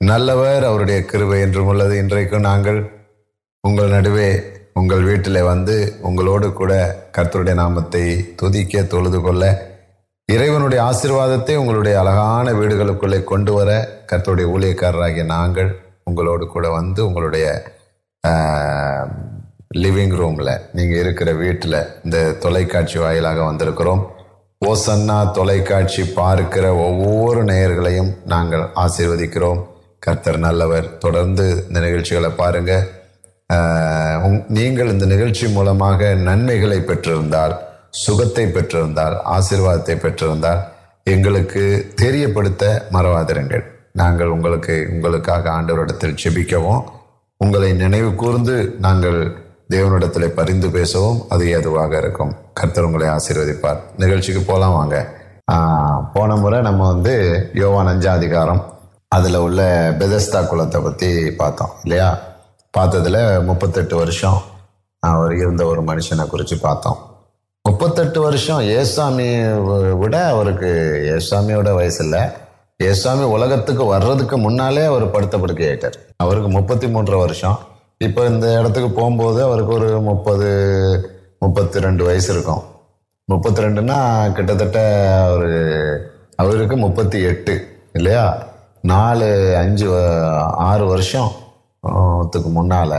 நல்லவர் அவருடைய கிருபை என்றும் உள்ளது. இன்றைக்கும் நாங்கள் உங்கள் நடுவே உங்கள் வீட்டில் வந்து உங்களோடு கூட கர்த்தருடைய நாமத்தை துதிக்க தொழுது கொள்ள இறைவனுடைய ஆசீர்வாதத்தை உங்களுடைய அழகான வீடுகளுக்குள்ளே கொண்டு வர கர்த்தருடைய ஊழியக்காரராகிய நாங்கள் உங்களோடு கூட வந்து உங்களுடைய லிவிங் ரூமில் நீங்கள் இருக்கிற வீட்டில் இந்த தொலைக்காட்சி வாயிலாக வந்திருக்கிறோம். ஓசன்னா தொலைக்காட்சி பார்க்கிற ஒவ்வொரு நேயர்களையும் நாங்கள் ஆசீர்வதிக்கிறோம். கர்த்தர் நல்லவர். தொடர்ந்து இந்த நிகழ்ச்சிகளை பாருங்க. உங்- நீங்கள் இந்த நிகழ்ச்சி மூலமாக நன்மைகளை பெற்றிருந்தால் சுகத்தை பெற்றிருந்தால் ஆசீர்வாதத்தை பெற்றிருந்தால் எங்களுக்கு தெரியப்படுத்த மறவாதிருங்கள். நாங்கள் உங்களுக்கு உங்களுக்காக ஆண்டவரிடத்தில் செபிக்கவும் உங்களை நினைவு கூர்ந்து நாங்கள் தேவனிடத்தில் பரிந்து பேசவும் அது ஏதுவாக இருக்கும். கர்த்தர் உங்களை ஆசீர்வதிப்பார். நிகழ்ச்சிக்கு போகலாம் வாங்க. போன முறை நம்ம வந்து யோவான் அஞ்சாதிகாரம் அதில் உள்ள பெதஸ்தா குலத்தை பற்றி பார்த்தோம் இல்லையா? பார்த்ததுல முப்பத்தெட்டு வருஷம் அவர் இருந்த ஒரு மனுஷனை குறித்து பார்த்தோம். முப்பத்தெட்டு வருஷம் ஏசாமி விட அவருக்கு ஏசாமியோட வயசு இல்லை. ஏசாமி உலகத்துக்கு வர்றதுக்கு முன்னாலே அவர் படுத்த படுக்கை ஆயிட்டார் அவருக்கு முப்பத்தி மூன்று வருஷம். இப்போ இந்த இடத்துக்கு போகும்போது அவருக்கு ஒரு முப்பது முப்பத்தி ரெண்டு வயசு இருக்கும். முப்பத்தி ரெண்டுன்னா கிட்டத்தட்ட அவரு அவருக்கு முப்பத்தி எட்டு இல்லையா? நாலு அஞ்சு ஆறு வருஷம் முன்னால்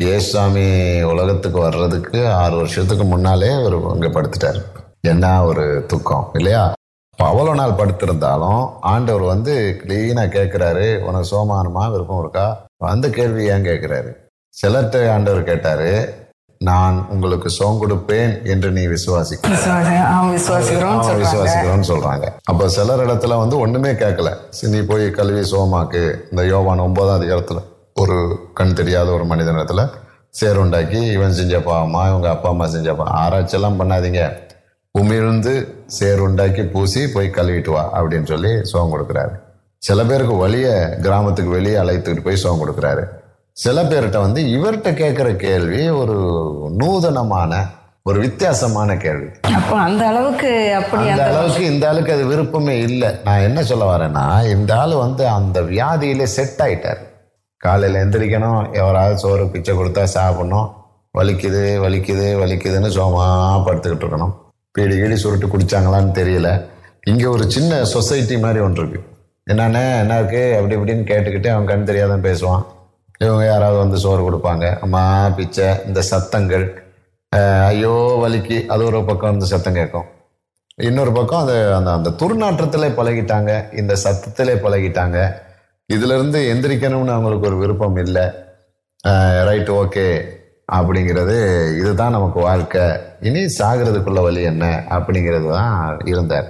ஏசுவாமி உலகத்துக்கு வர்றதுக்கு ஆறு வருஷத்துக்கு முன்னாலே அவர் இங்கே படுத்துட்டார். என்ன ஒரு துக்கம் இல்லையா? அவ்வளோ நாள் படுத்திருந்தாலும் ஆண்டவர் வந்து கிளீனாக கேட்குறாரு உனக்கு சோமானமாக விருப்பம் இருக்கா? அந்த கேள்வி ஏன் கேட்குறாரு சிலர்கிட்ட ஆண்டவர் கேட்டார் நான் உங்களுக்கு சோம் கொடுப்பேன் என்று நீ விசுவாசிக்க விசுவாசி- ஆ, விசுவாசிக்கிறோம்னு ஆமா, சொல்றாங்க. அப்ப சிலர் இடத்துல வந்து ஒண்ணுமே கேட்கல சரி, நீ போய் கல்வி சோமாக்கு இந்த யோவான் ஒன்பதாம் அதிகாரத்துல ஒரு கண் தெரியாத ஒரு மனிதனிடத்துல சேருண்டாக்கி இவன் செஞ்ச பாவமா இவங்க அப்பா அம்மா செஞ்ச பாவம் ஆராய்ச்சி எல்லாம் பண்ணாதீங்க. உமிழ்ந்து சேருண்டாக்கி பூசி போய் கழுவிட்டு வா அப்படின்னு சொல்லி சோகம் கொடுக்குறாரு. சில பேருக்கு வழிய கிராமத்துக்கு வெளியே அழைத்துக்கிட்டு போய் சோகம் கொடுக்குறாரு. சில பேர்கிட்ட வந்து இவர்கிட்ட கேட்குற கேள்வி ஒரு நூதனமான ஒரு வித்தியாசமான கேள்வி. அப்போ அந்த அளவுக்கு அப்படி அந்த அளவுக்கு இந்த ஆளுக்கு அது விருப்பமே இல்லை. நான் என்ன சொல்ல வரேன்னா இந்த ஆள் வந்து அந்த வியாதியிலே செட் ஆயிட்டார். காலையில் எந்திரிக்கணும் எவராவது சோறு பிச்சை கொடுத்தா சாப்பிடணும். வலிக்குது வலிக்குது வலிக்குதுன்னு சோமா படுத்துக்கிட்டு இருக்கணும். பீடி கீடி சுருட்டு குடிச்சாங்களான்னு தெரியல. இங்கே ஒரு சின்ன சொசைட்டி மாதிரி ஒன்று இருக்கு. என்னண்ணே என்ன இருக்கு? அப்படி இப்படின்னு கேட்டுக்கிட்டு அவன் கண் தெரியாதான் பேசுவான். இவங்க யாராவது வந்து சோறு கொடுப்பாங்க. அம்மா பிச்சை இந்த சத்தங்கள். ஐயோ வலிக்கு. அது ஒரு பக்கம் வந்து சத்தம் கேட்கும். இன்னொரு பக்கம் அது அந்த அந்த துர்நாற்றத்திலே பழகிட்டாங்க. இந்த சத்தத்திலே பழகிட்டாங்க. இதிலிருந்து எந்திரிக்கணும்னு அவங்களுக்கு ஒரு விருப்பம் இல்லை. ரைட் ஓகே அப்படிங்கிறது இதுதான் நமக்கு வாழ்க்கை. இனி சாகிறதுக்குள்ள வழி என்ன? அப்படிங்கிறது தான் இருந்தார்.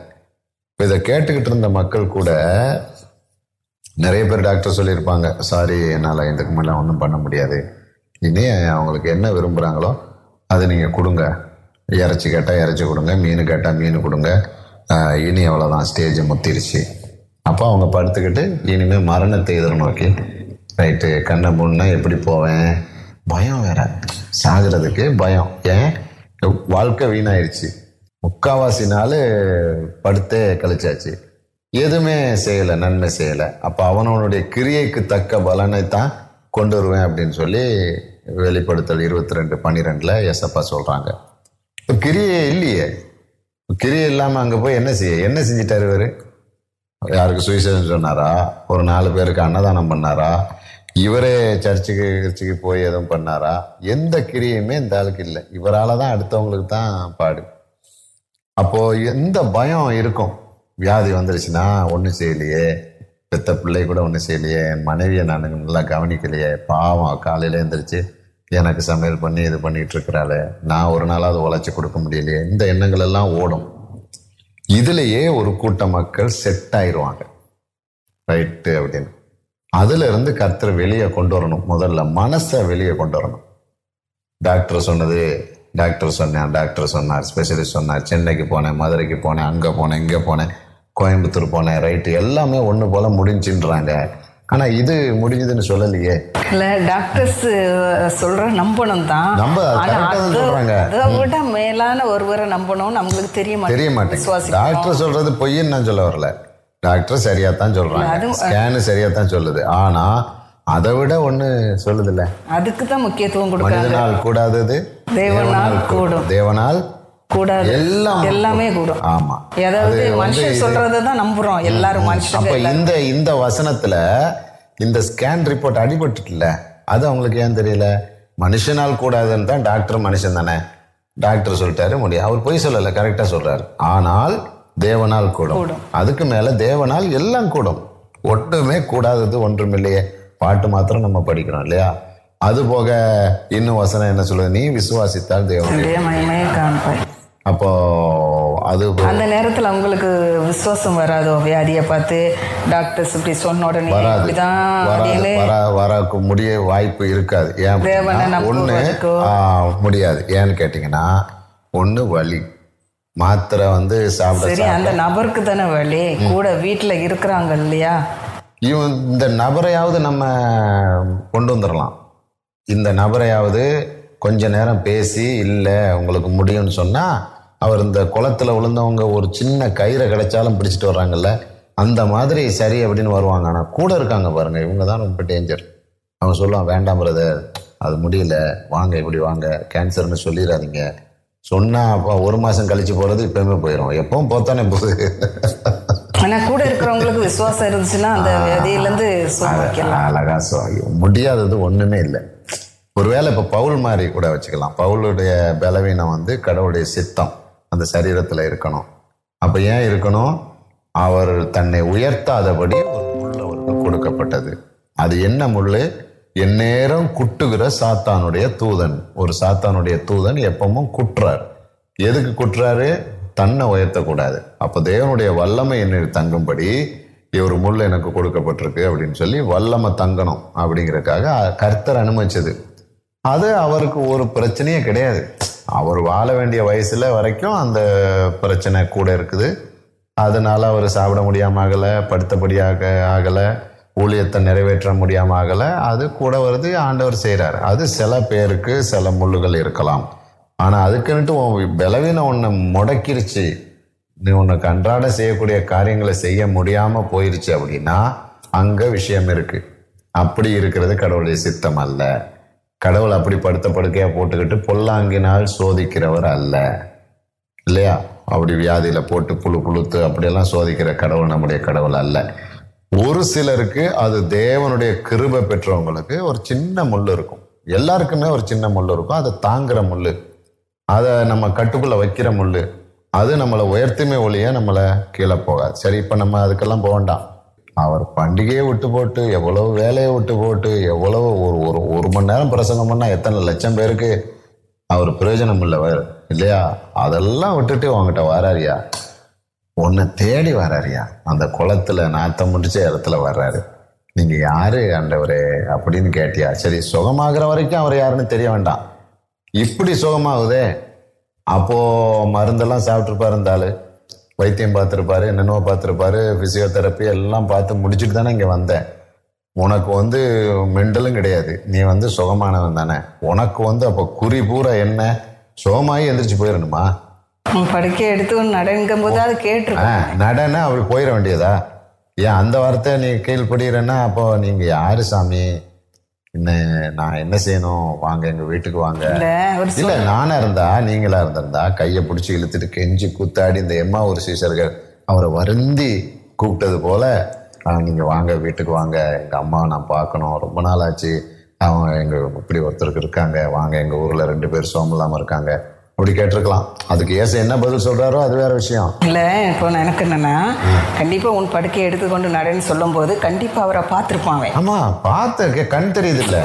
இதை கேட்டுக்கிட்டு இருந்த மக்கள் கூட நிறைய பேர் டாக்டர் சொல்லியிருப்பாங்க சாரி என்னால் இதுக்கு மேலே ஒன்றும் பண்ண முடியாது. இனி அவங்களுக்கு என்ன விரும்புகிறாங்களோ அதை நீங்கள் கொடுங்க. இறைச்சி கேட்டால் இறைச்சி கொடுங்க மீன் கேட்டால் மீன் கொடுங்க. இனி அவ்வளோதான் ஸ்டேஜ் முத்திருச்சு. அப்போ அவங்க படுத்துக்கிட்டு இனிமேல் மரணத்தை எதிர்நோக்கி ரைட்டு கண்ணை மூணுனா எப்படி போவேன்? பயம் வேற. சாகிறதுக்கு பயம். ஏன்? வாழ்க்கை வீணாயிருச்சு. முக்காவாசி நாள் படுத்தே கழிச்சாச்சு. எதுவுமே செய்யலை நன்மை செய்யலை. அப்போ அவனவனுடைய கிரியைக்கு தக்க பலனை தான் கொண்டு வருவேன் அப்படின்னு சொல்லி வெளிப்படுத்தல் இருபத்தி ரெண்டு பன்னிரெண்டில் எஸ்அப்பா சொல்கிறாங்க இப்போ கிரியே இல்லையே. கிரியை இல்லாமல் அங்கே போய் என்ன செய்ய? என்ன செஞ்சிட்டார் இவர்? யாருக்கு சுயசேதம் சொன்னாரா? ஒரு நாலு பேருக்கு அன்னதானம் பண்ணாரா? இவரே சர்ச்சுக்கு சர்ச்சுக்கு போய் எதுவும் பண்ணாரா? எந்த கிரியுமே இந்த ஆளுக்கு இல்லை. இவரால் தான் அடுத்தவங்களுக்கு தான் பாடு. அப்போது எந்த பயம் இருக்கும்? வியாதி வந்துருச்சுன்னா ஒன்றும் செய்யலையே. பெத்த பிள்ளை கூட ஒன்றும் செய்யலையே. என் மனைவியை நான் நல்லா கவனிக்கலையே. பாவம் காலையில் எழுந்திரிச்சு எனக்கு சமையல் பண்ணி இது பண்ணிகிட்டு இருக்கிறாளே. நான் ஒரு நாளாவது உழைச்சி கொடுக்க முடியலையே. இந்த எண்ணங்கள் எல்லாம் ஓடும். இதுலேயே ஒரு கூட்ட மக்கள் செட் ஆயிடுவாங்க ரைட்டு அப்படின்னு. அதுல இருந்து கர்த்தர் வெளியே கொண்டு வரணும். முதல்ல மனசை வெளியே கொண்டு வரணும். டாக்டர் சொன்னது டாக்டர் சொன்னேன் டாக்டர் சொன்னார் ஸ்பெஷலிஸ்ட் சொன்னார். சென்னைக்கு போனேன் மதுரைக்கு போனேன் அங்கே போனேன் இங்கே போனேன். கோயம்புத்தூர் போனேன் ரைட்டு எல்லாமே ஒன்று போல முடிஞ்சுன்றாங்க. ஆனால் இது முடிஞ்சதுன்னு சொல்லலையே. இல்ல டாக்டர்ஸ் சொல்ற நம்பணும் தான் ஆனா அது- சொல்றாங்க. அதை விட மேலான ஒருவரை நம்பணும்னு நம்மளுக்கு தெரிய தெரிய மாட்டேங்குது. மாட்டேங்குது விசுவாசிக்கணும். டாக்டர் சொல்றது பொய்ன்னு நான் சொல்ல வரல. டாக்டர் சரியா தான் சொல்றாங்க ஸ்கேனு சரியா தான் சொல்லுது. ஆனா அதை விட ஒண்ணு சொல்லுதுல்ல. அதுக்கு தான் முக்கியத்துவம் கொடுக்காங்க. மனிதனால் கூடாதது தேவனால் கூடும். தேவனால் கூடாது எல்லாம் எல்லாமே கூடும் ஆமா. ஏதாவது மனுஷன் சொல்றதை தான் நம்புறோம். எல்லாரும் அப்ப இந்த இந்த வசனத்துல இந்த ஸ்கேன் ரிப்போர்ட் அடிபட்டுல அது அவங்களுக்கு ஏன் தெரியல? மனுஷனால் கூடாதுன்னு தான் டாக்டர் மனுஷன் தானே? டாக்டர் சொல்லிட்டாரு முடியும். அவர் பொய் சொல்லல கரெக்டா சொல்றாரு. ஆனால் தேவனால் கூடும். அதுக்கு மேல தேவனால் எல்லாம் கூடும். ஒட்டுமே கூடாதது ஒன்றுமில்லையே. பாட்டு மாத்திரம் நம்ம படிக்கிறோம் இல்லையா? அது போக இன்னும் வசனம் என்ன சொல்லுது? நீ விசுவாசித்தால் தேவன் அப்போ அது அந்த நேரத்துல அவங்களுக்கு விசுவாசம் வராதோ? வியாதியை பார்த்து டாக்டர்ஸ் இப்படி சொன்ன உடனே வராது. இப்படிதான் வர வரக்கு முடிய வாய்ப்பு இருக்காது. ஏன். ஆ, முடியாது. ஏன்னு கேட்டிங்கன்னா ஒண்ணு வலி. மாத்திரை வந்து சாப்பிட சரி அந்த நபருக்கு தானே வழி கூட வீட்டுல இருக்கிறாங்க இல்லையா? இவன் இந்த நபரையாவது நம்ம கொண்டு வந்துடலாம் இந்த நபரையாவது கொஞ்ச நேரம் பேசி இல்லை உங்களுக்கு முடியும்னு சொன்னா அவர் இந்த குளத்துல விழுந்தவங்க ஒரு சின்ன கயிறை கிடைச்சாலும் பிடிச்சிட்டு வர்றாங்கல்ல அந்த மாதிரி சரி அப்படின்னு வருவாங்க. ஆனால் கூட இருக்காங்க பாருங்க இவங்க தான் ரொம்ப டேஞ்சர் அவன் சொல்லுவான் வேண்டாம் பிரதர் அது முடியல. வாங்க இப்படி வாங்க. கேன்சர்னு சொல்லிடாதீங்க சொன்னா அப்போ ஒரு மாசம் கழிச்சு போறது இப்பவுமே போயிடும் எப்பவும் போத்தானே போகுது. ஆனா கூட இருக்கிறவங்களுக்கு விசுவாசம் இருந்துச்சுன்னா அந்த வியாதியில இருந்து சுகம் வைக்கலாம். அழகா சொ முடியாதது ஒண்ணுமே இல்லை. ஒருவேளை இப்போ பவுல் மாதிரி கூட வச்சுக்கலாம். பவுலுடைய பலவீனம் வந்து கடவுளுடைய சித்தம். அந்த சரீரத்துல இருக்கணும். அப்ப ஏன் இருக்கணும்? அவர் தன்னை உயர்த்தாதபடி ஒரு முள் அவருக்கு கொடுக்கப்பட்டது. அது என்ன முள்ளு? எந்நேரம் குட்டுகிற சாத்தானுடைய தூதன். ஒரு சாத்தானுடைய தூதன் எப்பவும் குற்றார். எதுக்கு குற்றாரு? தன்னை உயர்த்தக்கூடாது. அப்போ தேவனுடைய வல்லமை என்னை தங்கும்படி இவர் முள் எனக்கு கொடுக்கப்பட்டிருக்கு அப்படின்னு சொல்லி வல்லமை தங்கணும் அப்படிங்கறதுக்காக கர்த்தர் அனுமதிச்சது. அது அவருக்கு ஒரு பிரச்சனையே கிடையாது. அவர் வாழ வேண்டிய வயசில் வரைக்கும் அந்த பிரச்சனை கூட இருக்குது. அதனால் அவர் சாப்பிட முடியாம ஆகலை படுத்தபடியாக ஆகலை ஊழியத்தை நிறைவேற்ற முடியாம ஆகலை. அது கூட வருது ஆண்டவர் செய்கிறார் அது சில பேருக்கு சில முள்ளுகள் இருக்கலாம். ஆனால் அதுக்குன்னுட்டு பலவீனம் ஒன்று முடக்கிருச்சு. நீ உனக்கு அன்றாட செய்யக்கூடிய காரியங்களை செய்ய முடியாமல் போயிருச்சு அப்படின்னா அங்கே விஷயம் இருக்குது அப்படி இருக்கிறது கடவுளுடைய சித்தம் அல்ல. கடவுள் அப்படி படுத்த படுக்கையா போட்டுக்கிட்டு பொல்லாங்கினால் சோதிக்கிறவர் அல்ல. இல்லையா? அப்படி வியாதியில போட்டு புழு புழுத்து அப்படியெல்லாம் சோதிக்கிற கடவுள் நம்முடைய கடவுள் அல்ல. ஒரு சிலருக்கு அது தேவனுடைய கிருபை பெற்றவங்களுக்கு ஒரு சின்ன முள் இருக்கும். எல்லாருக்குமே ஒரு சின்ன முள் இருக்கும். அதை தாங்குற முள் அதை நம்ம கட்டுக்குள்ள வைக்கிற முள் அது நம்மளை உயர்த்துமே ஒழிய நம்மளை கீழே போகாது. சரி இப்போ நம்ம அதுக்கெல்லாம் போக வேண்டாம். அவர் பண்டிகையை விட்டு போட்டு எவ்வளவு வேலையை விட்டு போட்டு எவ்வளவு ஒரு ஒரு ஒரு மணி நேரம் பிரசங்கம் பண்ணால் எத்தனை லட்சம் பேருக்கு அவர் பிரயோஜனம் இல்லைவர் இல்லையா? அதெல்லாம் விட்டுட்டு உங்ககிட்ட வராரியா? உன்னை தேடி வராரியா? அந்த குளத்துல நாத்தம் முடிச்ச இடத்துல வர்றாரு. நீங்கள் யாரு ஆண்டவரே அப்படின்னு கேட்டியா? சரி சுகமாகிற வரைக்கும் அவர் யாருன்னு தெரிய வேண்டாம். இப்படி சுகமாகுதே. அப்போது மருந்தெல்லாம் சாப்பிட்ருப்பாரு இருந்தாலும் வைத்தியம் பார்த்துருப்பாரு என்னென்னவோ பார்த்துருப்பாரு பிசியோதெரப்பி எல்லாம் பார்த்து முடிச்சுட்டு தானே இங்கே வந்தேன். உனக்கு வந்து மெண்டலும் கிடையாது. நீ வந்து சுகமானவன் தானே. உனக்கு வந்து அப்போ குறி பூரா என்ன? சுகமாகி எந்திரிச்சு போயிடணுமா உன் படுக்கையை எடுத்து நடங்கும் போது அது கேட்டிருக்கோம். ஆ நடன அப்படி போயிட வேண்டியதா? ஏன் அந்த வார்த்தை நீ கீழ்ப்படுகிறேன்னா அப்போ நீங்க யாரு சாமி? என்ன நான் என்ன செய்யணும்? வாங்க எங்க வீட்டுக்கு வாங்க. இல்ல நானா இருந்தா நீங்களா இருந்திருந்தா கையை பிடிச்சி இழுத்துட்டு கெஞ்சி கூத்தாடி இந்த எம்மா ஒரு சீசர்கள் அவரை வருந்தி கூப்பிட்டது போல "ஆ, நீங்க வாங்க வீட்டுக்கு வாங்க. எங்க அம்மா நான் பார்க்கணும். ரொம்ப நாள் ஆச்சு. அவங்க எங்க இப்படி ஒருத்தருக்கு இருக்காங்க. வாங்க எங்க ஊர்ல ரெண்டு பேர் சோம் இல்லாம இருக்காங்க. அப்படி கேட்டிருக்கலாம். அதுக்கு ஏச என்ன பதில் சொல்றாரோ அது வேற விஷயம். இல்ல இப்போ நான் எனக்கு என்னன்னா கண்டிப்பா உன் படுக்கையை எடுத்துக்கொண்டு நடன்னு சொல்லும் போது கண்டிப்பா அவரை பார்த்திருப்பான் ஆமா பார்த்து கண் தெரியுது இல்ல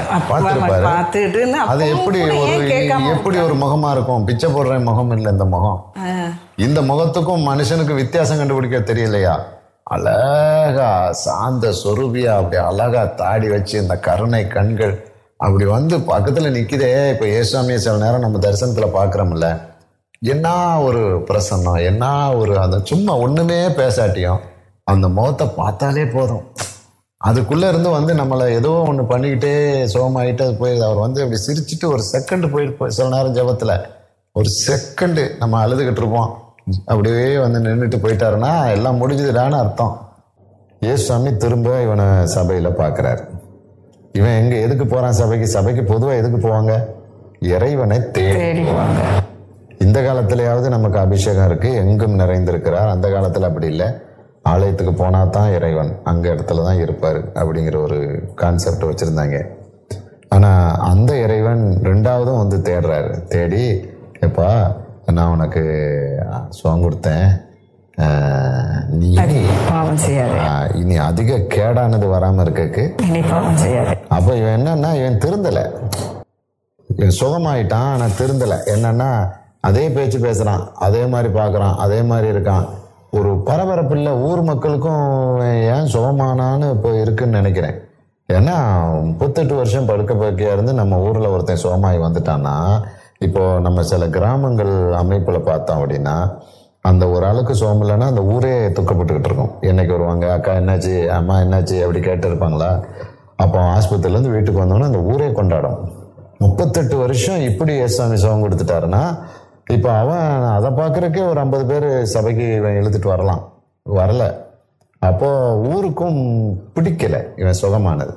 பார்த்துட்டு அது எப்படி ஒரு எப்படி ஒரு முகமா இருக்கும்? பிச்சை போடுற முகம் இல்லை இந்த முகம். இந்த முகத்துக்கும் மனுஷனுக்கு வித்தியாசம் கண்டுபிடிக்க தெரியலையா? அழகா சாந்த சொருபியா அப்படி அழகா தாடி வச்சு இந்த கருணை கண்கள் அப்படி வந்து பக்கத்தில் நிற்கிதே இப்போ ஏசாமிய சில நேரம் நம்ம தரிசனத்தில் பார்க்குறோம்ல என்ன ஒரு பிரசன்னம் என்ன ஒரு அந்த சும்மா ஒன்றுமே பேசாட்டியும் அந்த முகத்தை பார்த்தாலே போதும். அதுக்குள்ளே இருந்து வந்து நம்மளை ஏதோ ஒன்று பண்ணிக்கிட்டே சோகமாயிட்டு அது போயிடுது அவர் வந்து அப்படி சிரிச்சிட்டு ஒரு செகண்ட் போயிட்டு சில நேரம் ஜபத்தில் ஒரு செகண்டு நம்ம அழுதுகிட்டு இருப்போம். அப்படியே வந்து நின்றுட்டு போயிட்டாருன்னா எல்லாம் முடிஞ்சுதுடான்னு அர்த்தம். இயேசுசாமி திரும்ப இவனை சபையில் பார்க்குறாரு இவன் எங்க எதுக்கு போறான் சபைக்கு? சபைக்கு பொதுவா எதுக்கு போவாங்க? இறைவனை தேடி போவாங்க. இந்த காலத்திலேயாவது நமக்கு அபிஷேகம் இருக்கு. எங்கும் நிறைந்திருக்கிறார். அந்த காலத்துல அப்படி இல்லை. ஆலயத்துக்கு போனா தான் இறைவன் அங்க இடத்துல தான் இருப்பாரு அப்படிங்கிற ஒரு கான்செப்ட் வச்சிருந்தாங்க. ஆனா அந்த இறைவன் ரெண்டாவதும் வந்து தேடுறாரு. தேடி எப்பா நான் உனக்கு சுகம் கொடுத்தேன். நீ இனி அதிக கேடானது வராம இருக்கக்கு அப்போ இவன் என்னன்னா இவன் திருந்தலை. சுகமாயிட்டான் ஆனால் திருந்தலை. என்னன்னா அதே பேச்சு பேசுகிறான் அதே மாதிரி பார்க்குறான் அதே மாதிரி இருக்கான். ஒரு பரபரப்பு இல்லை ஊர் மக்களுக்கும் ஏன் சுகமானான்னு இப்போ இருக்குன்னு நினைக்கிறேன். ஏன்னா முப்பத்தெட்டு வருஷம் படுக்க படுக்கையாக இருந்து நம்ம ஊரில் ஒருத்தன் சுகமாகி வந்துட்டான்னா இப்போ நம்ம சில கிராமங்கள் அமைப்பில் பார்த்தோம் அப்படின்னா அந்த ஒரு ஆளுக்கு சுகம் இல்லைன்னா அந்த ஊரே துக்கப்பட்டுக்கிட்டு இருக்கும். என்னைக்கு வருவாங்க அக்கா என்னாச்சு அம்மா என்னாச்சு அப்படி கேட்டு இருப்பாங்களா? அப்போ ஆஸ்பத்திரியிலேருந்து வீட்டுக்கு வந்தோன்னே அந்த ஊரே கொண்டாடும். முப்பத்தெட்டு வருஷம் இப்படி ஏசாமி சுகம் கொடுத்துட்டாருன்னா இப்போ அவன் அதை பார்க்குறக்கே ஒரு ஐம்பது பேர் சபைக்கு இவன் இழுத்துட்டு வரலாம். வரல. அப்போது ஊருக்கும் பிடிக்கல. இவன் சுகமானது.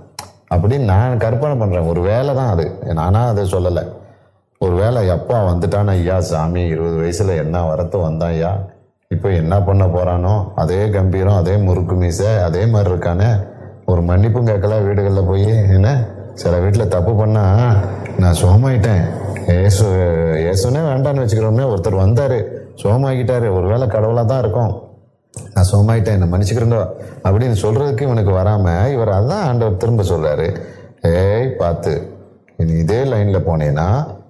அப்படின்னு நான் கற்பனை பண்ணுறேன் ஒரு வேலை தான் அது. நானாக அதை சொல்லலை. ஒரு வேலை எப்பா வந்துட்டான் ஐயா சாமி இருபது வயசில் என்ன வரத்து வந்தான் ஐயா? இப்போ என்ன பண்ண போகிறானோ அதே கம்பீரம் அதே முறுக்கு மீசை அதே மாதிரி இருக்கானே? ஒரு மன்னிப்பும் கேட்கல வீடுகளில் போய் என்ன? சில வீட்டில் தப்பு பண்ணால் நான் சோமாயிட்டேன். ஏசு ஏசுனே வேண்டான்னு வச்சுக்கிறோமே ஒருத்தர் வந்தார். வந்தாரு ஒரு வேளை கடவுளாக தான் இருக்கும். நான் சோமாயிட்டேன் என்னை மன்னிச்சுக்கிறேங்க அப்படின்னு சொல்கிறதுக்கு இவனுக்கு வராமல் இவர் அதான் ஆண்டவர் திரும்ப சொல்கிறாரு ஏய் பார்த்து இனி இதே லைனில் போனேன்னா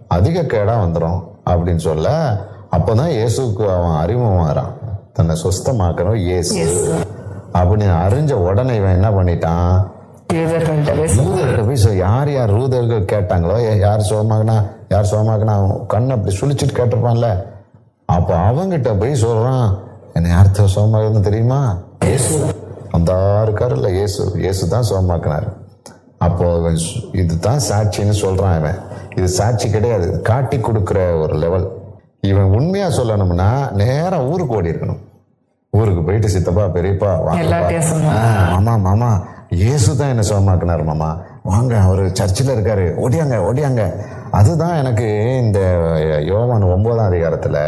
அதிக கேடாக வந்துடும் அப்படின்னு சொல்ல அப்போ தான் இயேசுக்கு அவன் அறிமுகமாகறான். தன்னை சுஸ்தமாக்குறோம் இயேசு. அப்படின்னு அறிஞ்ச உடனே இவன் என்ன பண்ணிட்டான்? ரூதர்கிட்ட போய் யார் யார் ரூதர்கள் கேட்டாங்களோ யார் சோமாகனா யார் சோமாக்குனா அவன் கண்ணை அப்படி சுழிச்சிட்டு கேட்டிருப்பான்ல. அப்போ அவங்கிட்ட போய் சொல்றான் என்ன யார்த்த சோமாகுதுன்னு தெரியுமா? இயேசு அந்த இருக்காருல்ல இயேசு இயேசு தான் சோமாக்குனாரு. அப்போ இதுதான் சாட்சின்னு சொல்றான் இவன். இது சாட்சி கிடையாது காட்டி கொடுக்குற ஒரு லெவல் இவன் உண்மையா சொல்லணும்னா நேரம் ஊருக்கு ஓடி இருக்கணும் ஊருக்கு போயிட்டு சித்தப்பா பெரியப்பா மாமா மாமா இயேசு தான் என்ன சுகமாக்குனார் மாமா. வாங்க அவர் சர்ச்சில் இருக்காரு. ஓடியாங்க ஓடியாங்க. அதுதான் எனக்கு இந்த யோவான் ஒன்பதாம் அதிகாரத்தில்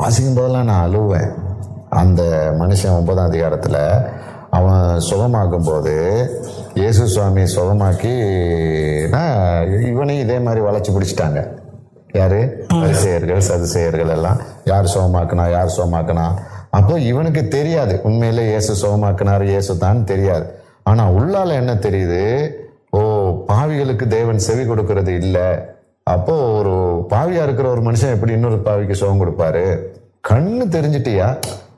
வாசிக்கும் போதெல்லாம் நான் அழுவேன். அந்த மனுஷன் ஒன்பதாம் அதிகாரத்தில் அவன் சுகமாக்கும் போது இயேசு சுவாமி சுகமாக்கினா இவனையும் இதே மாதிரி வளைச்சு பிடிச்சிட்டாங்க. யாரு? பரிசெயர்கள் சதுசெயர்கள் எல்லாம். யார் சுகமாக்குனா யார் சுகமாக்குனா? அப்போ இவனுக்கு தெரியாது. உண்மையில இயேசு சோகமாக்குனாரு இயேசு தான் தெரியாது. ஆனா உள்ளால என்ன தெரியுது? ஓ பாவிகளுக்கு தேவன் செவி கொடுக்கறது இல்லை. அப்போ ஒரு பாவியா இருக்கிற ஒரு மனுஷன் எப்படி இன்னொரு பாவிக்கு சுகம் கொடுப்பாரு? கண்ணு தெரிஞ்சிட்டியா?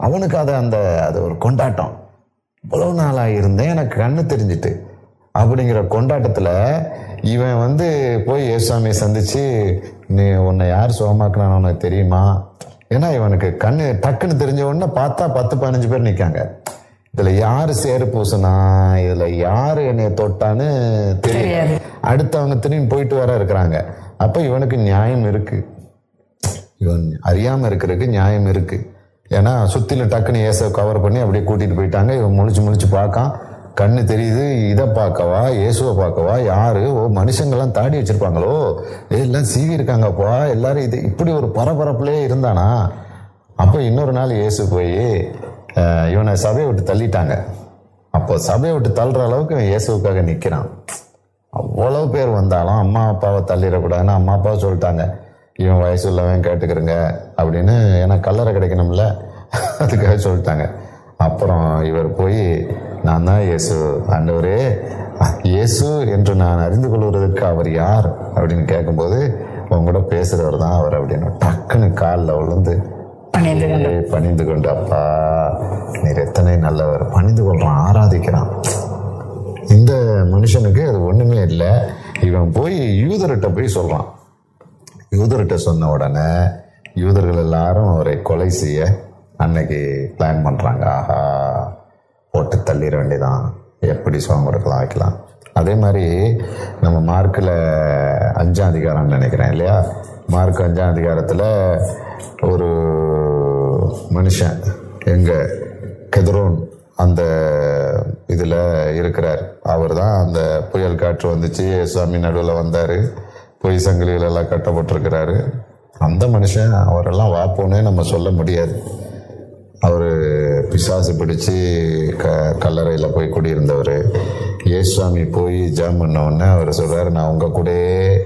அவனுக்கு அதை அந்த அது ஒரு கொண்டாட்டம். இவ்வளவு நாளாக இருந்தேன் எனக்கு கண்ணு தெரிஞ்சிட்டு. அப்படிங்கிற கொண்டாட்டத்தில் இவன் வந்து போய் ஏசாமியை சந்திச்சு நீ உன்னை யார் சுகமாக்குனான்னு உனக்கு தெரியுமா? ஏன்னா இவனுக்கு கண்ணு டக்குன்னு தெரிஞ்ச உடனே பார்த்தா பத்து பதினஞ்சு பேர் நிக்காங்க. இதுல யாரு சேரு பூசினா இதுல யாரு என்னைய தொட்டான்னு தெரியாது தெரியாது. அடுத்தவங்க திரும்பி போயிட்டு வர இருக்கிறாங்க. அப்ப இவனுக்கு நியாயம் இருக்கு. இவன் அறியாம இருக்கிறதுக்கு நியாயம் இருக்கு. ஏன்னா சுத்தில டக்குன்னு ஏச கவர் பண்ணி அப்படியே கூட்டிட்டு போயிட்டாங்க. இவன் முழிச்சு முழிச்சு பார்க்கான். கண்ணு தெரியுது இதை பார்க்கவா இயேசுவை பார்க்கவா யாரு? ஓ மனுஷங்கெல்லாம் தாடி வச்சிருப்பாங்களோ? எல்லாம் சீவி இருக்காங்கப்பா எல்லாரும் இது இப்படி ஒரு பரபரப்புலேயே இருந்தானா? அப்போ இன்னொரு நாள் இயேசு போய் இவனை சபையை விட்டு தள்ளிட்டாங்க. அப்போ சபையை விட்டு தள்ளுற அளவுக்கு இவன் இயேசுக்காக நிற்கிறான் அவ்வளோ பேர் வந்தாலும் அம்மா அப்பாவை தள்ளிடக்கூடாதுன்னு அம்மா அப்பாவை சொல்லிட்டாங்க. இவன் வயசு உள்ளவன் கேட்டுக்கிறங்க அப்படின்னு ஏன்னா கல்லறை கிடைக்கணும்ல அதுக்காக சொல்லிட்டாங்க. அப்புறம் இவர் போய் நான் தான் இயேசு. ஆண்டவரே இயேசு என்று நான் அறிந்து கொள்வதற்கு அவர் யார்? அப்படின்னு கேட்கும்போது உங்க கூட பேசுறவர் தான் அவர் அப்படின்னு. டக்குன்னு காலில் விழுந்து பணிந்து கொண்டு. அப்பா நீர் எத்தனை நல்லவர். பணிந்து கொள்றான் ஆராதிக்கிறான். இந்த மனுஷனுக்கு அது ஒண்ணுமே இல்லை. இவன் போய் யூதர்கிட்ட போய் சொல்றான். யூதர்கிட்ட சொன்ன உடனே யூதர்கள் எல்லாரும் அவரை கொலை செய்ய அன்னைக்கு பிளான் பண்றாங்க. ஆஹா. போட்டு தள்ளிட வேண்டியதான் எப்படி சுகம் கொடுக்கலாம் வைக்கலாம் அதே மாதிரி நம்ம மார்க்கில் அஞ்சாம் அதிகாரம்னு நினைக்கிறேன் இல்லையா? மார்க் அஞ்சாம் அதிகாரத்தில் ஒரு மனுஷன் எங்கள் கெதரோன் அந்த இதில் இருக்கிறார். அவர் தான் அந்த புயல் காற்று வந்துச்சு சுவாமி நடுவில் வந்தார் பொய் சங்கிலிகள் எல்லாம் கட்டப்பட்டிருக்கிறாரு. அந்த மனுஷன் அவரெல்லாம் வாப்போன்னே நம்ம சொல்ல முடியாது. அவர் பிசாசு பிடிச்சி க கல்லறையில் போய் குடியிருந்தவர். ஏசுவாமி போய் ஜாம் பண்ண உடனே அவர் சொல்கிறார் நான் உங்கள் கூடயே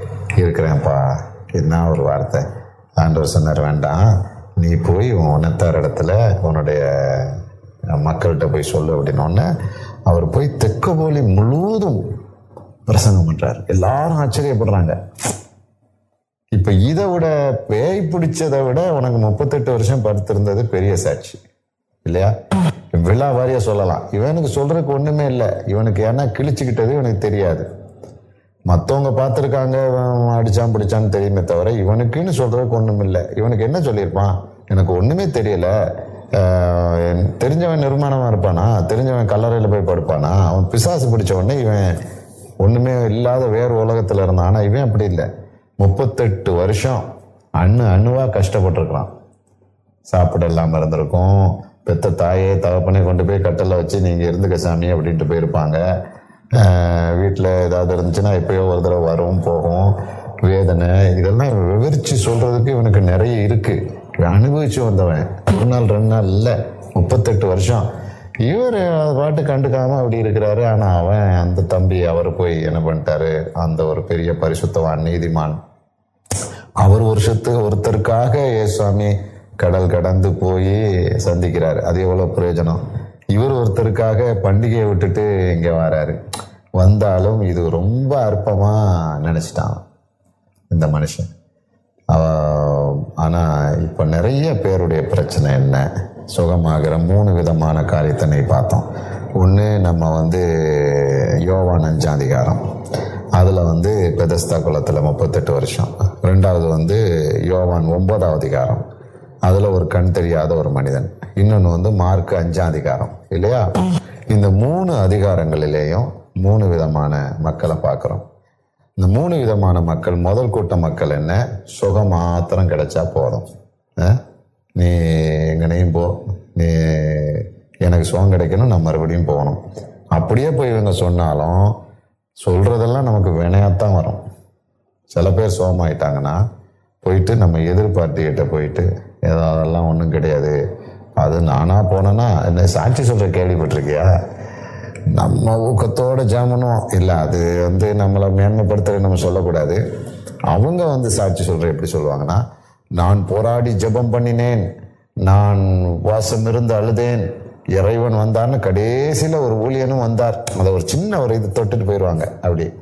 இருக்கிறேன்ப்பா. என்ன ஒரு வார்த்தை. ஆண்டவர் சொன்னார் வேண்டாம். நீ போய் உன் உணத்தார் இடத்துல உன்னுடைய மக்கள்கிட்ட போய் சொல்லு அப்படின்னோடனே அவர் போய் தெற்கபோலி முழுவதும் பிரசங்கம் பண்ணுறார் எல்லாரும் ஆச்சரியப்படுறாங்க. இப்போ இதை விட பேய் பிடிச்சதை விட உனக்கு முப்பத்தெட்டு வருஷம் படுத்திருந்தது பெரிய சாட்சி. இல்லையா? விழா வாரியா சொல்லலாம். இவனுக்கு சொல்றதுக்கு ஒண்ணுமே இல்லை. இவனுக்கு ஏன்னா கிழிச்சுக்கிட்டது இவனுக்கு தெரியாது. மற்றவங்க பார்த்துருக்காங்க அடிச்சான் பிடிச்சான்னு தெரியுமே தவிர இவனுக்குன்னு சொல்றதுக்கு ஒன்றும் இல்லை. இவனுக்கு என்ன சொல்லியிருப்பான்? எனக்கு ஒன்றுமே தெரியல. தெரிஞ்சவன் நிர்மாணமாக இருப்பானா? தெரிஞ்சவன் கல்லறையில் போய் படுப்பானா? அவன் பிசாசு பிடிச்ச உடனே இவன் ஒன்றுமே இல்லாத வேறு உலகத்தில் இருந்தான்? ஆனால் இவன் அப்படி இல்லை. முப்பத்தெட்டு வருஷம் அணு அணுவாக கஷ்டப்பட்டிருக்கிறான். சாப்பிட இல்லாமல் இருந்திருக்கும். பெத்த தாயே தகப்பனே கொண்டு போய் கட்டலில் வச்சு நீங்கள் இருந்துக்க சாமி அப்படின்ட்டு போயிருப்பாங்க. வீட்டில் ஏதாவது இருந்துச்சுன்னா எப்பயோ ஒரு தடவை வரும் போகும். வேதனை இதெல்லாம் விவரித்து சொல்கிறதுக்கு இவனுக்கு நிறைய இருக்குது அனுபவிச்சு வந்தவன். ஒரு நாள் ரெண்டு நாள் இல்லை முப்பத்தெட்டு வருஷம். இவர் பாட்டு கண்டுக்காம அப்படி இருக்கிறாரு. ஆனால் அவன் அந்த தம்பி அவர் போய் என்ன பண்ணிட்டாரு? அந்த ஒரு பெரிய பரிசுத்தவான் நீதிமான். அவர் வருஷத்துக்கு ஒருத்தருக்காக ஏசுவாமி கடல் கடந்து போய் சந்திக்கிறாரு. அது எவ்வளோ பிரயோஜனம்? இவர் ஒருத்தருக்காக பண்டிகையை விட்டுட்டு இங்கே வராரு. வந்தாலும் இது ரொம்ப அற்பமாக நினச்சிட்டான் இந்த மனுஷன். ஆனால் இப்போ நிறைய பேருடைய பிரச்சனை என்ன? சுகமாகிற மூணு விதமான காரியத்தினை பார்த்தோம். ஒன்று நம்ம வந்து யோவான் அஞ்சாம் அதிகாரம். அதில் வந்து பெதஸ்தா குளத்தில் முப்பத்தெட்டு வருஷம். ரெண்டாவது வந்து யோவான் ஒன்பதாவது அதிகாரம். அதில் ஒரு கண் தெரியாத ஒரு மனிதன். இன்னொன்று வந்து மார்க் அஞ்சாம் அதிகாரம். இல்லையா? இந்த மூணு அதிகாரங்களிலேயும் மூணு விதமான மக்களை பார்க்குறோம். இந்த மூணு விதமான மக்கள் முதல் கூட்ட மக்கள் என்ன? சுகம் மாத்திரம் கிடைச்சா போதும். நீ எங்கனையும் போ. நீ எனக்கு சுகம் கிடைக்கணும் நான் மறுபடியும் போகணும். அப்படியே போய் இவங்க சொன்னாலும் சொல்கிறதெல்லாம் நமக்கு வினையாத்தான் வரும். சில பேர் சோகமாயிட்டாங்கன்னா போயிட்டு நம்ம எதிர்பார்ட்டிகிட்ட போயிட்டு ஏதோ அதெல்லாம் ஒன்றும் கிடையாது. அது நானாக போனேன்னா என்ன சாட்சி சொல்கிற கேள்விப்பட்டிருக்கியா? நம்ம ஊக்கத்தோட ஜாமனும் இல்லை அது வந்து நம்மளை மேன்மைப்படுத்துறது நம்ம சொல்லக்கூடாது. அவங்க வந்து சாட்சி சொல்கிற எப்படி சொல்லுவாங்கன்னா நான் போராடி ஜெபம் பண்ணினேன். நான் வாசம் இருந்து அழுதேன். இறைவன் வந்தான்னு கடைசியில் ஒரு ஊழியனும் வந்தார். அதை ஒரு சின்ன ஒரு இது தொட்டுட்டு போயிடுவாங்க அப்படி.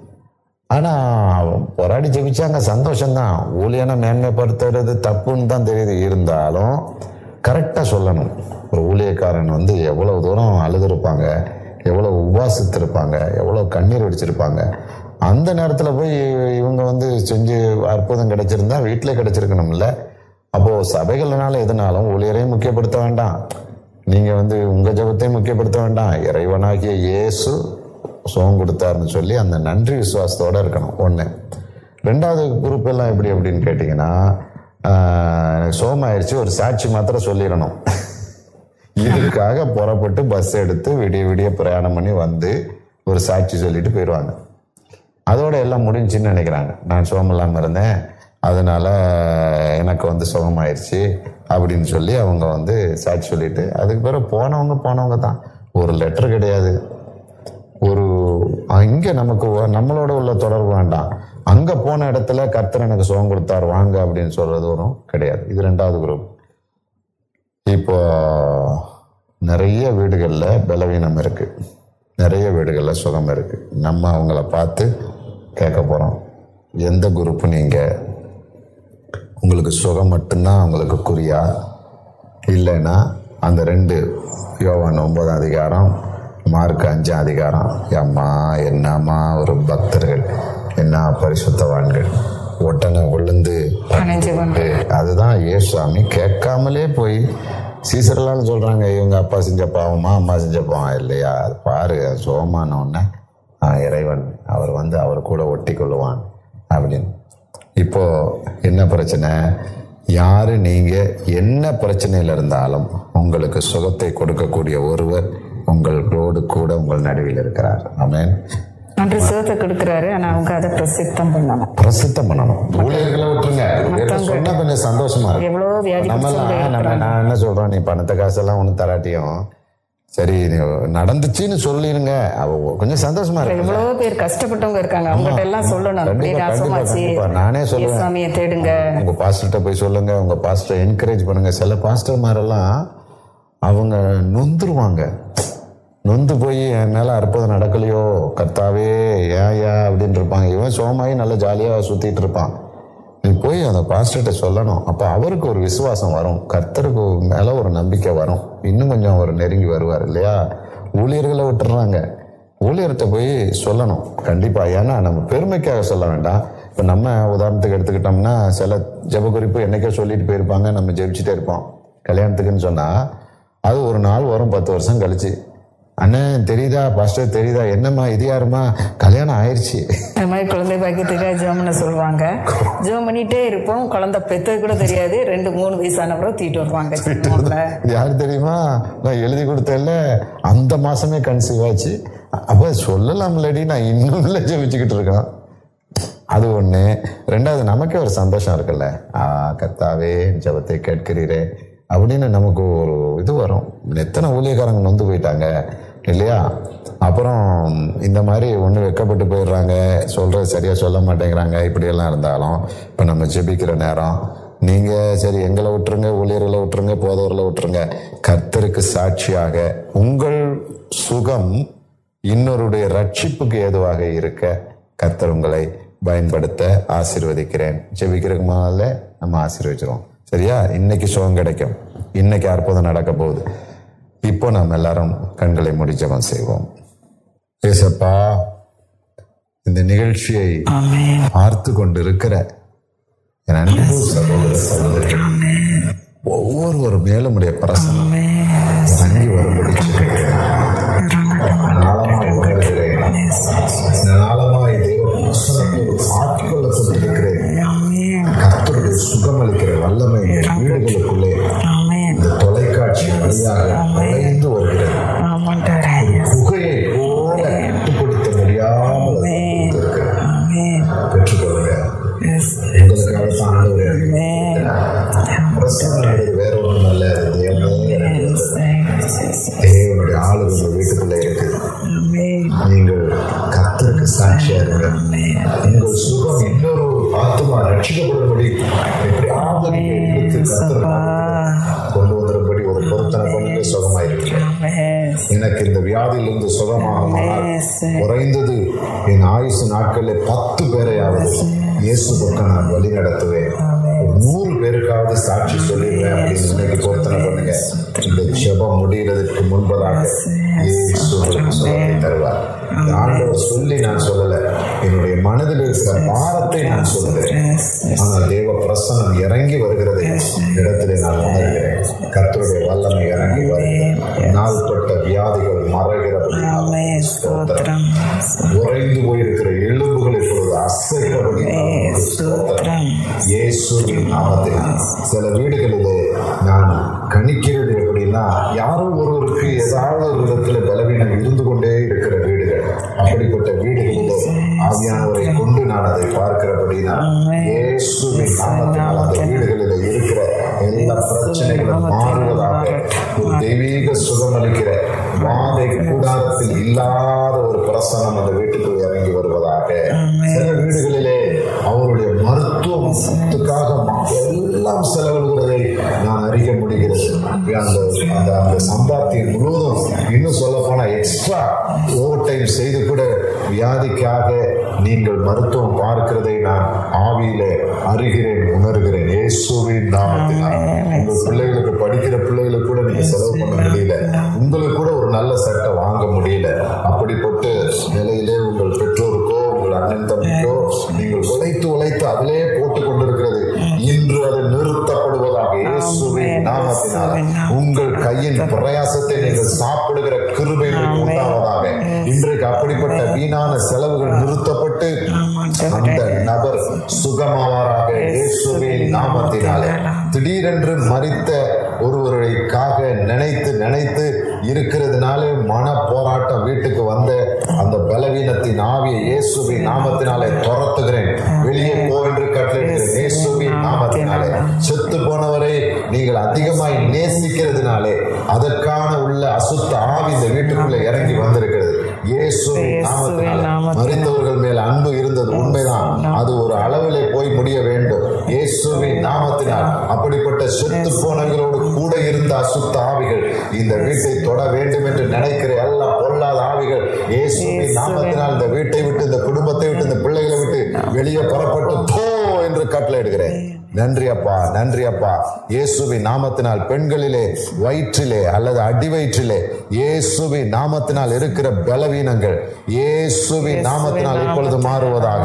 ஆனால் போராடி ஜெபிச்சாங்க சந்தோஷம்தான். ஊழியனை மேன்மைப்படுத்துறது தப்புன்னு தான் தெரியுது. இருந்தாலும் கரெக்டாக சொல்லணும். ஒரு ஊழியக்காரன் வந்து எவ்வளோ தூரம் அழுதுருப்பாங்க எவ்வளோ உபாசித்திருப்பாங்க எவ்வளோ கண்ணீர் வெடிச்சிருப்பாங்க. அந்த நேரத்தில் போய் இவங்க வந்து செஞ்சு அற்புதம் கிடைச்சிருந்தா வீட்டிலே கிடைச்சிருக்கணும்ல. அப்போது சபைகள்னால எதுனாலும் ஊழியரையும் முக்கியப்படுத்த வேண்டாம். நீங்கள் வந்து உங்கள் ஜெபத்தையும் முக்கியப்படுத்த வேண்டாம். இறைவனாகிய இயேசு சுகம் கொடுத்தாருன்னு சொல்லி அந்த நன்றி விசுவாசத்தோடு இருக்கணும். ஒன்று ரெண்டாவது குரூப் எல்லாம் எப்படி அப்படின்னு கேட்டிங்கன்னா ஆஹ், எனக்கு சோமாயிருச்சு ஒரு சாட்சி மாத்திரம் சொல்லிடணும். இதுக்காக புறப்பட்டு பஸ் எடுத்து விடிய விடிய பிரயாணம் பண்ணி வந்து ஒரு சாட்சி சொல்லிட்டு போயிடுவாங்க. அதோட எல்லாம் முடிஞ்சுன்னு நினைக்கிறாங்க. நான் சுகம் இல்லாமல் இருந்தேன். அதனால எனக்கு வந்து சுகமாயிருச்சு அப்படின்னு சொல்லி அவங்க வந்து சாட்சி சொல்லிட்டு அதுக்கு பிறகு போனவங்க போனவங்க தான். ஒரு லெட்டர் கிடையாது. இங்கே நமக்கு நம்மளோட உள்ள தொடர்பு வேண்டாம். அங்கே போன இடத்துல கர்த்தர் எனக்கு சுகம் கொடுத்தார் வாங்க அப்படின்னு சொல்கிறது வரும். கிடையாது. இது ரெண்டாவது குரூப் இப்போ நிறைய வீடுகளில் பலவீனம் இருக்குது நிறைய வீடுகளில் சுகம் இருக்குது நம்ம அவங்கள பார்த்து கேட்க போகிறோம் எந்த குரூப் நீங்கள் உங்களுக்கு சுகம் மட்டும்தான் உங்களுக்கு குறியா? இல்லைன்னா அந்த ரெண்டு யோவான் ஒன்பதாம் அதிகாரம் மார்க் அஞ்சாம் அதிகாரம். அம்மா என்னம்மா ஒரு பக்தர்கள் என்ன பரிசுத்தவான்கள். ஒட்டனை விழுந்து அதுதான் ஏசுவாமி. கேட்காமலே போய் சீசரெல்லாம் சொல்றாங்க இவங்க அப்பா செஞ்ச பாவமா அம்மா செஞ்ச பாவம் இல்லையா? அது பாரு அது சோகமான உடனே "ஆ, இறைவன் அவர் வந்து அவர் கூட ஒட்டி கொள்ளுவான் அப்படின்னு. இப்போ என்ன பிரச்சனை? யாரு நீங்க என்ன பிரச்சனையில இருந்தாலும் உங்களுக்கு சுகத்தை கொடுக்கக்கூடிய ஒருவர் உங்களோடு கூட உங்கள் நடுவில் இருக்கிறார். ஆமென் அன்று சுகத்தை கொடுக்குறாரு. ஆனா அவங்க அதை பிரசித்தம் பண்ணணும். பிரசித்தம் பண்ணணும். ஊழியர்களை விட்டுருங்க. சொன்னா கொஞ்சம் சந்தோஷமா இருக்கும். எவ்வளோ வியாதி நம்மலாம் நம்ம நான் என்ன சொல்றேன்? நீ பணத்தை காசெல்லாம் ஒன்றும் தராட்டியும். சரி நடந்துச்சுன்னு சொல்லிருங்க. அவ கொஞ்சம் சந்தோஷமா இருக்கு எவ்வளோ பேர் கஷ்டப்பட்டவங்க இருக்காங்க. அவங்ககிட்ட எல்லாம் சொல்லணும். நானே சொல்லுவேன். சாமியை தேடுங்க. உங்க பாஸ்டர்கிட்ட போய் சொல்லுங்க. உங்க பாஸ்டர் என்கரேஜ் பண்ணுங்க. சில பாஸ்டர்மாரெல்லாம் அவங்க நொந்துருவாங்க. நொந்து போய் என் மேல அற்புதம் நடக்கலையோ? கர்த்தாவே ஏன் ஏன் அப்படின்னு இருப்பாங்க. இவன் சோமாயி நல்லா ஜாலியாக சுத்திட்டு இருப்பான். நீ போய் அந்த பாஸ்டர்கிட்ட சொல்லணும். அப்போ அவருக்கு ஒரு விசுவாசம் வரும். கர்த்தருக்கு மேல ஒரு நம்பிக்கை வரும். இன்னும் கொஞ்சம் அவர் நெருங்கி வருவார் இல்லையா? ஊழியர்களை விட்டுறாங்க. ஊழியர்கிட்ட போய் சொல்லணும். கண்டிப்பாக ஏன்னா நம்ம பெருமைக்காக சொல்ல வேண்டாம். இப்போ நம்ம உதாரணத்துக்கு எடுத்துக்கிட்டோம்னா சில ஜெப குறிப்பு என்னைக்கோ சொல்லிட்டு போயிருப்பாங்க. நம்ம ஜெபிச்சுட்டே இருப்போம். கல்யாணத்துக்குன்னு சொன்னால் அது ஒரு நாள் வரும் பத்து வருஷம் கழிச்சு. அண்ணன் தெரியுதா? பாஸ்டர் தெரியுதா? என்னம்மா இது யாருமா கல்யாணம் ஆயிடுச்சு இந்த மாதிரி குழந்தை பாக்கியத்துக்காக ஜோம்னு சொல்லுவாங்க. ஜோம் பண்ணிட்டே இருப்போம். குழந்தை பெத்தது கூட தெரியாது. ரெண்டு மூணு வயசான அப்புறம் தூக்கிட்டு வருவாங்க. யாரு தெரியுமா? நான் எழுதி கொடுத்தேன்ல. அந்த மாசமே கன்சீவ் ஆச்சு. அப்ப சொல்லலாம் இல்லடி நான் இன்னும் இல்லை ஜெபிச்சுக்கிட்டு இருக்கேன். அது ஒண்ணு. ரெண்டாவது நமக்கே ஒரு சந்தோஷம் இருக்குல்ல. ஆ கர்த்தாவே என் ஜெபத்தை கேட்கிறீரே. அப்படின்னு நமக்கு ஒரு இது வரும். எத்தனை ஊழியக்காரங்க நொந்து போயிட்டாங்க. இல்லையா? அப்புறம் இந்த மாதிரி ஒன்று வெக்கப்பட்டு போயிடுறாங்க. சொல்றது சரியாக சொல்ல மாட்டேங்கிறாங்க. இப்படியெல்லாம் இருந்தாலும் இப்போ நம்ம ஜெபிக்கிற நேரம். நீங்கள் சரி எங்களை விட்டுருங்க ஊழியர்களை விட்டுருங்க போதவர்களை விட்டுருங்க. கர்த்தருக்கு சாட்சியாக உங்கள் சுகம் இன்னொருடைய ரட்சிப்புக்கு ஏதுவாக இருக்க கர்த்தர் உங்களை பயன்படுத்த ஆசீர்வதிக்கிறேன். ஜெபிக்கிறதுக்கு முதல்ல நம்ம ஆசீர்வச்சிருவோம். சரியா? இன்னைக்கு சுகம் கிடைக்கும். இன்னைக்கு அற்புதம் நடக்க போகுது. இப்போ நாம் எல்லாரும் கண்களை மூடி ஜெபம் செய்வோம். ஏசப்பா இந்த நிகழ்ச்சியை. பார்த்து கொண்டு இருக்கிற என் அன்பு சகோதர சகோதரி ஒவ்வொருவர் மேலும் உடைய பிரசனம் இறங்கி வரும்படி ஆட்கொள்ளப்பட்டிருக்கிறேன் கர்த்தருடைய சுகமளிக்கிற வல்லமை வீடுகளுக்குள்ளே தொலைக்காட்சி வழியாக நுழைந்து வருகிறது குறைந்தது என் ஆயுசு நாட்களில் பத்து பேரையாவது இயேசு பக்கம் நான் வழி நடத்துவேன். நூறு பேருக்காவது சாட்சி சொல்லிடுவேன் அப்படின்னு இன்னைக்கு பொருத்தனை பண்ணுங்க. இந்த ஜெபம் முடிகிறதுக்கு முன்பதாக இயேசு சுகத்தை தருவார். ஆண்டவர் சொல்லி நான் சொல்லல. என்னுடைய மனதில் இருக்கிற பாரத்தை நான் சொல்லுகிறேன் ஆனால் தேவ பிரசனம் இறங்கி வருகிறது. இயேசுவின் நாமத்தில். சில வீடுகளிலே நான் கணிக்கிறது எப்படின்னா யாரோ ஒருவருக்கு ஏதாவது ஒரு விதத்துல பலவீனம் இருந்து கொண்டே இருக்கிற வீடுகள். அப்படிப்பட்ட வீடுகளிலே ஆவியானவரை கொண்டு நான் அதை பார்க்கிறபடினா இயேசுவின் நாமத்தினால் அந்த வீடுகளில் இருக்கிற எல்லா பிரச்சனைகளும் மாறுவதாக ஒரு தெய்வீக சுகமளிக்கிற வாதை கூடாரத்தில் இல்லாத ஒரு பிரசனம் அந்த வீட்டுக்கு எல்லாம் செலவிடுகிறதை நான் அறிய முடிகிறது. அந்த அந்த அந்த சம்பாத்தியம் முழுவதும் இன்னும் சொல்ல போனா எக்ஸ்ட்ரா ஓவர் டைம் செய்து கூட வியாதிக்காக நீங்கள் மருத்துவம் பார்க்கிறதை நான் ஆவியிலே அறிகிறேன் உணர்கிறேன். இயேசுவின் நாமத்தினால் உங்கள் பிள்ளைகளுக்கு படிக்கிற பிள்ளைகளுக்கு கூட நீங்க செலவு பண்ண முடியல. உங்களுக்கு கூட ஒரு நல்ல சட்டை வாங்க முடியல. பிரயாசத்தை நீங்கள் சாப்பிடுகிற கிருபை உங்களுக்கு உண்டாவதாக. இன்றைக்கு அப்படிப்பட்ட வீணான செலவுகள் நிறுத்தப்பட்டு அந்த நபர் சுகமாவாராக நாமத்தினாலே. திடீரென்று மறித்த ஒருவருக்காக நினைத்து நினைத்து இருக்கிறதுனாலே மன போராட்டம் வீட்டுக்கு வந்த அந்த பலவீனத்தின் ஆவியை இயேசுவின் நாமத்தினாலே துரத்துகிறேன். வெளியே போ என்று கட்டளையிடுகிறேன் இயேசுவின் நாமத்தினாலே. செத்து போனவரை நீங்கள் அதிகமாய் நேசிக்கிறதுனாலே அதற்கான உள்ள அசுத்த ஆவி இந்த வீட்டுக்குள்ள இறங்கி வந்திருக்கிறது. நாமத்தினாலே. மறித்தவர்கள் மேல் அன்பு இருந்தது. உண்மைதான். அது ஒரு அளவிலே போய் முடிய வேண்டும். இயேசுவின் நாமத்தினால் அப்படிப்பட்ட செத்து போனவர்களோடு கூட இருந்த அசுத்த ஆவிகள் இந்த வீட்டை தொட வேண்டும் என்று நினைக்கிற எல்லா பொல்லாத ஆவிகள் இயேசுவின் நாமத்தினால் இந்த வீட்டை விட்டு இந்த குடும்பத்தை விட்டு இந்த பிள்ளைகளை விட்டு வெளியே புறப்பட்டு போ என்று கட்டளையிடுகிறேன். நன்றி அப்பா நன்றி அப்பா இயேசுவின் நாமத்தினால் பெண்களிலே வயிற்றிலே அல்லது அடி வயிற்றிலே இயேசுவின் நாமத்தினால் இருக்கிற பலவீனங்கள் இயேசுவின் நாமத்தினால் இப்பொழுது மாறுவதாக.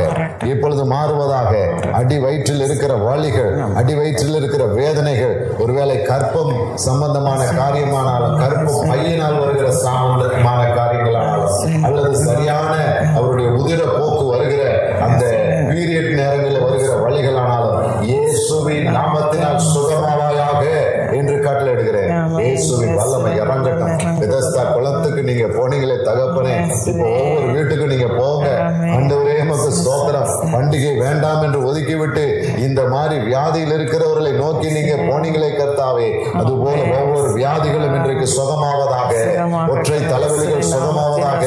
இப்பொழுது மாறுவதாக. அடி வயிற்றில் இருக்கிற வலிகள் அடி வயிற்றில் இருக்கிற வேதனைகள் ஒருவேளை கற்பம் சம்பந்தமான காரியமானாலும் கற்பம் பையனால் வருகிற சம்பந்தமான காரியங்களானாலும் அல்லது சரியான அவருடைய உதிர போக்கு வருகிற அந்த பீரியட் நேரங்களில் வருகிற வழிகளானாலும் ஒவ்வொரு வீட்டுக்கும் நீங்க போங்க. ஆண்டவரே நமக்கு ஸ்தோத்திரம். பண்டிகை வேண்டாம் என்று ஒதுக்கிவிட்டு இந்த மாதிரி வியாதியில் இருக்கிறவர்களை நோக்கி நீங்க போனீங்களே கர்த்தாவே. அதுபோல ஒவ்வொரு வியாதிகளும் இன்றைக்கு சுகமாவதாக ஒற்றை தலைவலிகள் சுகமாவதாக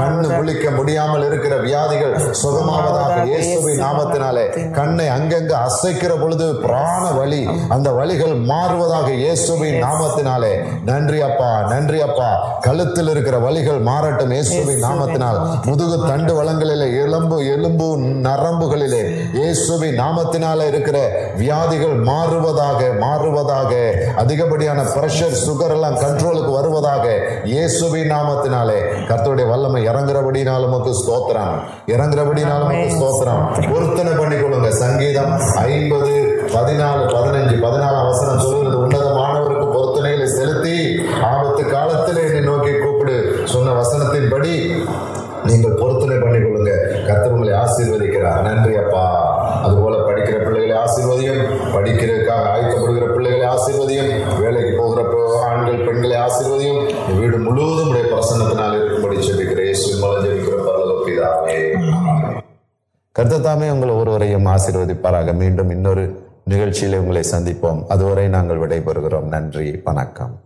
கண்ணு முழிக்க முடியாமல் இருக்கிற வியாதிகள் சுகமாவதாக. இயேசுவின் நாமத்தினாலே கண்ணை அங்கங்க அசைக்கிற பொழுது பிராண வலி அந்த வலிகள் மாறுவதாக இயேசுவின் நாமத்தினாலே. நன்றி அப்பா நன்றி அப்பா. கழுத்தில் இருக்கிற வலிகள் மாறட்டும் இயேசுவின் நாமத்தினால். முதுகு தண்டு வளங்களிலே எலும்பு எலும்பு நரம்புகளிலே. இயேசுவின் நாமத்தினால இருக்கிற வியாதிகள் மாறுவதாக மாறுவதாக அதிகப்படியான பிரஷர் சுகர் எல்லாம் கண்ட்ரோலுக்கு வருவதாக இயேசுவின் நாமத்தினாலே. கர்த்தருடைய வல்லமை இறங்குறபடினாலும் ஸ்தோத்திரம். இறங்குறபடினாலும் ஸ்தோத்திரம். பொருத்தனை பண்ணிக்கொள்ளுங்க சங்கீதம் ஐம்பது பதினாலு பதினஞ்சு பதினாலாம் வசனம் சொல்லுகிறது உன்னதமானவருக்கு பொருத்தனைகளை செலுத்தி ஆபத்து காலத்திலே என்னை நோக்கி கூப்பிடு. சொன்ன வசனத்தின்படி நீங்கள் பொருத்தனை பண்ணிக்கொள்ளுங்க கர்த்தர் உங்களை ஆசீர்வதிக்கிறார். நன்றி அப்பா அதுபோல படிக்கிற பிள்ளைகளை ஆசீர்வதியும் படிக்கிறதுக்காக ஆயத்தப்படுகிற பிள்ளைகளை ஆசீர்வதியும் வேலைக்கு போகிற ஆண்கள் பெண்களை ஆசீர்வதியும் வீடு முழுவதும் உடைய பிரசன்னத்தினால் இருக்கும்படி சொல்லிக்கிறேன் இயேசுவின் மூலம் ஜெபிக்கிற உங்களை ஒருவரையும் ஆசீர்வதிப்பாராக. மீண்டும் இன்னொரு நிகழ்ச்சியில் உங்களை சந்திப்போம். அதுவரை நாங்கள் விடைபெறுகிறோம். நன்றி வணக்கம்.